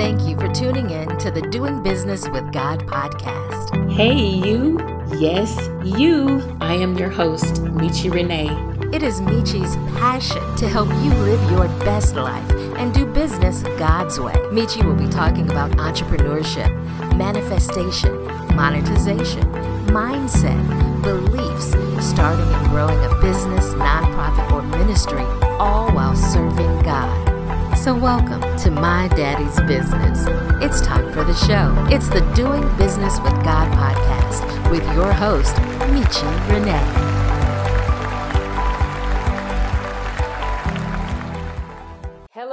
Thank you for tuning in to the Doing Business with God podcast. Hey, you. Yes, you. I am your host, Michi Renee. It is Michi's passion to help you live your best life and do business God's way. Michi will be talking about entrepreneurship, manifestation, monetization, mindset, beliefs, starting and growing a business, nonprofit, or ministry, all while serving God. So, welcome to My Daddy's Business. It's time for the show. It's the Doing Business with God podcast with your host, Michi Renee.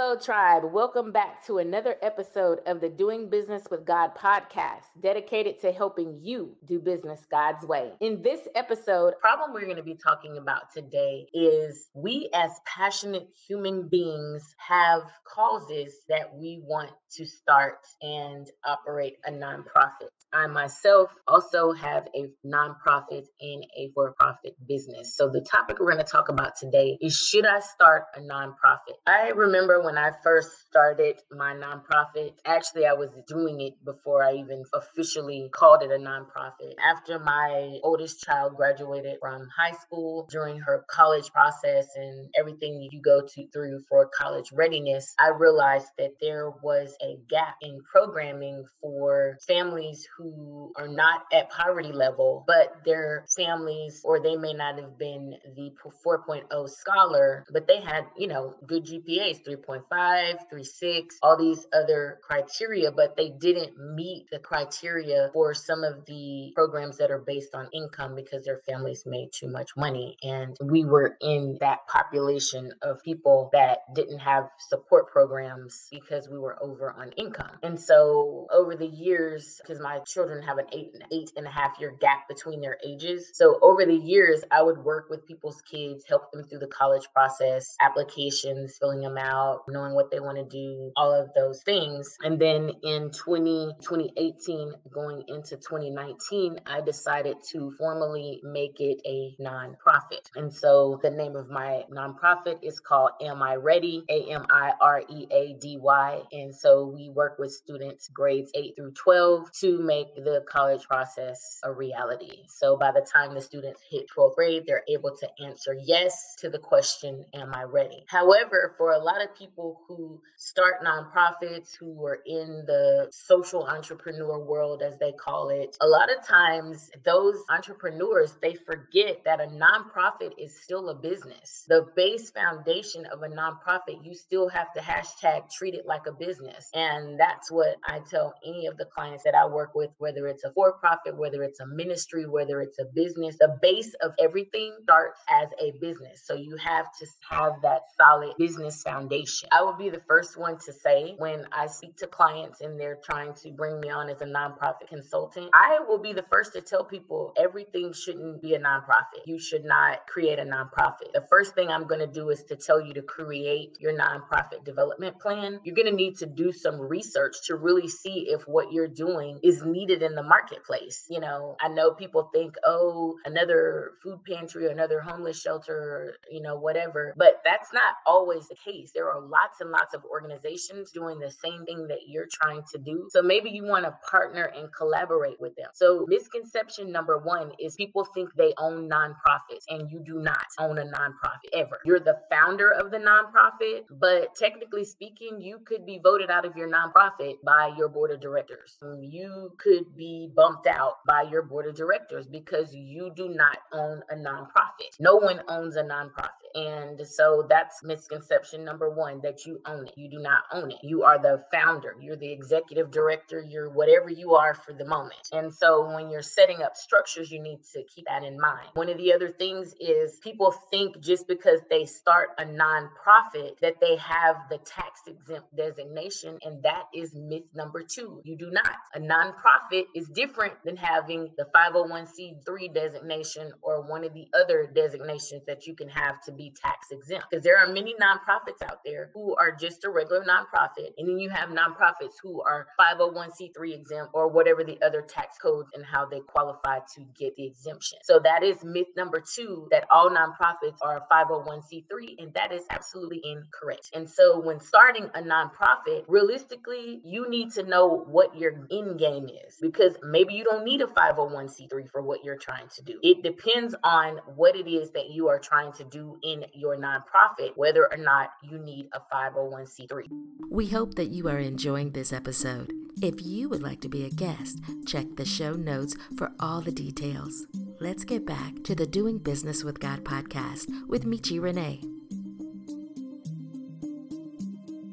Hello, tribe. Welcome back to another episode of the Doing Business with God podcast, dedicated to helping you do business God's way. In this episode, problem we're going to be talking about today is we as passionate human beings have causes that we want to start and operate a nonprofit. I myself also have a nonprofit and a for profit business. So, the topic we're going to talk about today is should I start a nonprofit? I remember when I first started my nonprofit, actually, I was doing it before I even officially called it a nonprofit. After my oldest child graduated from high school, during her college process and everything you go to through for college readiness, I realized that there was a gap in programming for families who are not at poverty level, but their families, or they may not have been the 4.0 scholar, but they had, you know, good GPAs 3.5, 3.6, all these other criteria, but they didn't meet the criteria for some of the programs that are based on income because their families made too much money. And we were in that population of people that didn't have support programs because we were over on income. And so over the years, because my children have an eight, and eight and a half year gap between their ages. So over the years, I would work with people's kids, help them through the college process, applications, filling them out, knowing what they want to do, all of those things. And then in 20, 2018, going into 2019, I decided to formally make it a nonprofit. And so the name of my nonprofit is called Am I Ready? A M I R E A D Y. And so we work with students grades 8 through 12 to make the college process a reality. So by the time the students hit 12th grade, they're able to answer yes to the question, Am I ready? However, for a lot of people who start nonprofits, who are in the social entrepreneur world, as they call it, a lot of times those entrepreneurs, they forget that a nonprofit is still a business. The base foundation of a nonprofit, you still have to hashtag treat it like a business. And that's what I tell any of the clients that I work with, whether it's a for profit, whether it's a ministry, whether it's a business, the base of everything starts as a business. So you have to have that solid business foundation. I will be the first one to say when I speak to clients and they're trying to bring me on as a nonprofit consultant, I will be the first to tell people everything shouldn't be a nonprofit. You should not create a nonprofit. The first thing I'm going to do is to tell you to create your nonprofit development plan. You're going to need to do some research to really see if what you're doing is needed in the marketplace. You know, I know people think, oh, another food pantry or another homeless shelter, or, you know, whatever, but that's not always the case. There are lots and lots of organizations doing the same thing that you're trying to do. So maybe you want to partner and collaborate with them. So, misconception number one is people think they own nonprofits, and you do not own a nonprofit ever. You're the founder of the nonprofit, but technically speaking, you could be voted out of your nonprofit by your board of directors. Mm, you could be bumped out by your board of directors because you do not own a nonprofit. No one owns a nonprofit. And so that's misconception number one that you own it. You do not own it. You are the founder, you're the executive director, you're whatever you are for the moment. And so when you're setting up structures, you need to keep that in mind. One of the other things is people think just because they start a nonprofit that they have the tax exempt designation. And that is myth number two. You do not. A nonprofit is different than having the 501c3 designation or one of the other designations that you can have to be tax exempt. Because there are many nonprofits out there who are just a regular nonprofit, and then you have nonprofits who are 501c3 exempt or whatever the other tax codes and how they qualify to get the exemption. So that is myth number two that all nonprofits are 501c3, and that is absolutely incorrect. And so when starting a nonprofit, realistically, you need to know what your end game is because maybe you don't need a 501c3 for what you're trying to do. It depends on what it is that you are trying to do in your nonprofit, whether or not you need a 501c3. We hope that you are enjoying this episode. If you would like to be a guest, check the show notes for all the details. Let's get back to the Doing Business with God podcast with Michi Renee.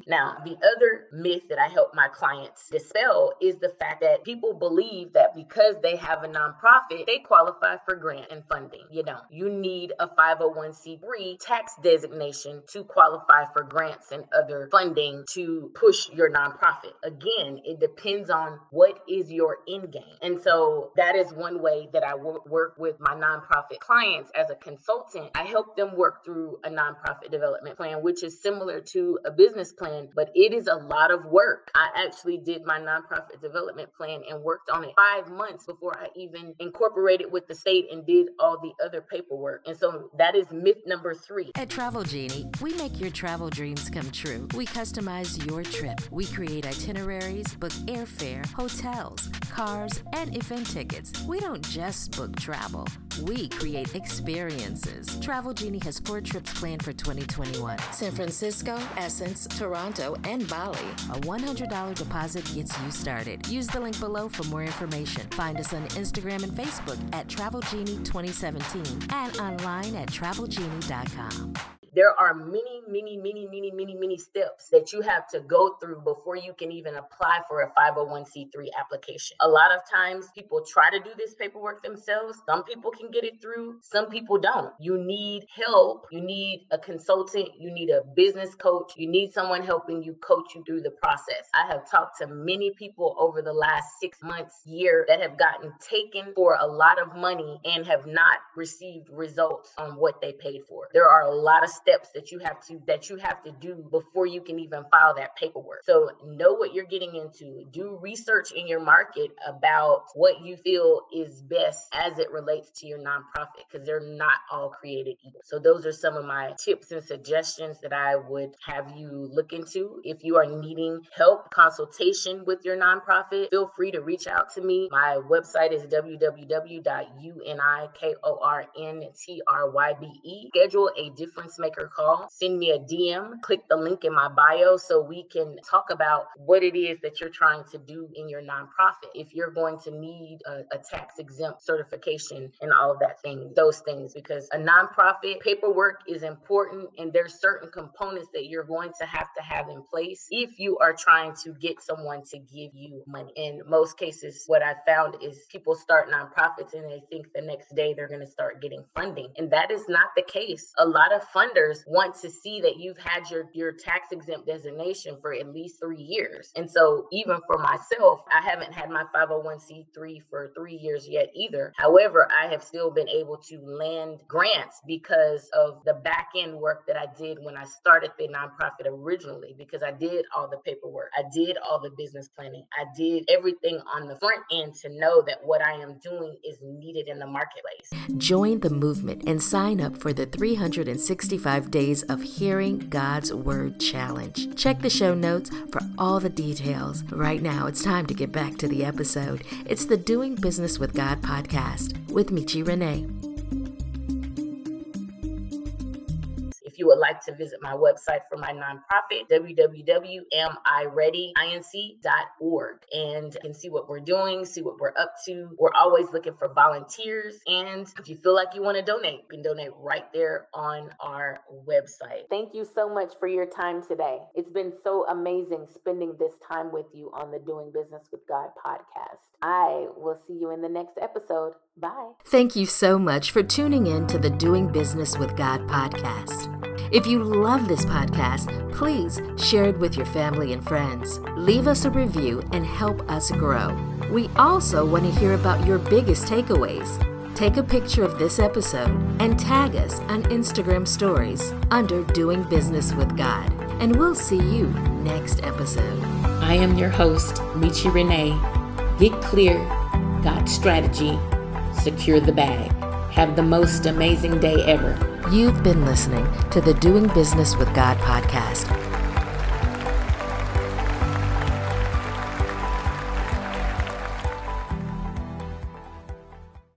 Now, the other myth that I help my clients dispel is the fact that people believe that because they have a nonprofit, they qualify for grant and funding. You don't. You need a 501c3 tax designation to qualify for grants and other funding to push your nonprofit. Again, it depends on what is your end game. And so that is one way that I work with my nonprofit clients as a consultant. I help them work through a nonprofit development plan, which is similar to a business plan plan, but it is a lot of work. I actually did my nonprofit development plan and worked on it five months before I even incorporated with the state and did all the other paperwork. And so that is myth number three. At Travel Genie, we make your travel dreams come true. We customize your trip. We create itineraries, book airfare, hotels, cars, and event tickets. We don't just book travel. We create experiences. Travel Genie has four trips planned for 2021 San Francisco, Essence, Toronto, and Bali. A $100 deposit gets you started. Use the link below for more information. Find us on Instagram and Facebook at Travel Genie 2017 and online at travelgenie.com there are many, many, many, many, many, many steps that you have to go through before you can even apply for a 501c3 application. A lot of times people try to do this paperwork themselves. Some people can get it through, some people don't. You need help. You need a consultant. You need a business coach. You need someone helping you coach you through the process. I have talked to many people over the last six months, year that have gotten taken for a lot of money and have not received results on what they paid for. There are a lot of steps that you have to that you have to do before you can even file that paperwork. So know what you're getting into. Do research in your market about what you feel is best as it relates to your nonprofit because they're not all created equal. So those are some of my tips and suggestions that I would have you look into. If you are needing help, consultation with your nonprofit, feel free to reach out to me. My website is www.unikorntrybe. Schedule a difference maker maker call, send me a DM, click the link in my bio so we can talk about what it is that you're trying to do in your nonprofit. If you're going to need a, a tax exempt certification and all of that thing, those things, because a nonprofit paperwork is important and there's certain components that you're going to have to have in place if you are trying to get someone to give you money. In most cases, what I found is people start nonprofits and they think the next day they're going to start getting funding. And that is not the case. A lot of funders want to see that you've had your, your tax exempt designation for at least three years. And so, even for myself, I haven't had my 501c3 for three years yet either. However, I have still been able to land grants because of the back end work that I did when I started the nonprofit originally, because I did all the paperwork, I did all the business planning, I did everything on the front end to know that what I am doing is needed in the marketplace. Join the movement and sign up for the 365 45 Days of Hearing God's Word Challenge. Check the show notes for all the details. Right now, it's time to get back to the episode. It's the Doing Business with God podcast with Michi Renee. Would like to visit my website for my nonprofit, www.mireadyinc.org, and you can see what we're doing, see what we're up to. We're always looking for volunteers. And if you feel like you want to donate, you can donate right there on our website. Thank you so much for your time today. It's been so amazing spending this time with you on the Doing Business with God podcast. I will see you in the next episode. Bye. Thank you so much for tuning in to the Doing Business with God podcast. If you love this podcast, please share it with your family and friends. Leave us a review and help us grow. We also want to hear about your biggest takeaways. Take a picture of this episode and tag us on Instagram stories under Doing Business with God. And we'll see you next episode. I am your host, Michi Renee. Get clear, got strategy, secure the bag. Have the most amazing day ever. You've been listening to the Doing Business with God podcast.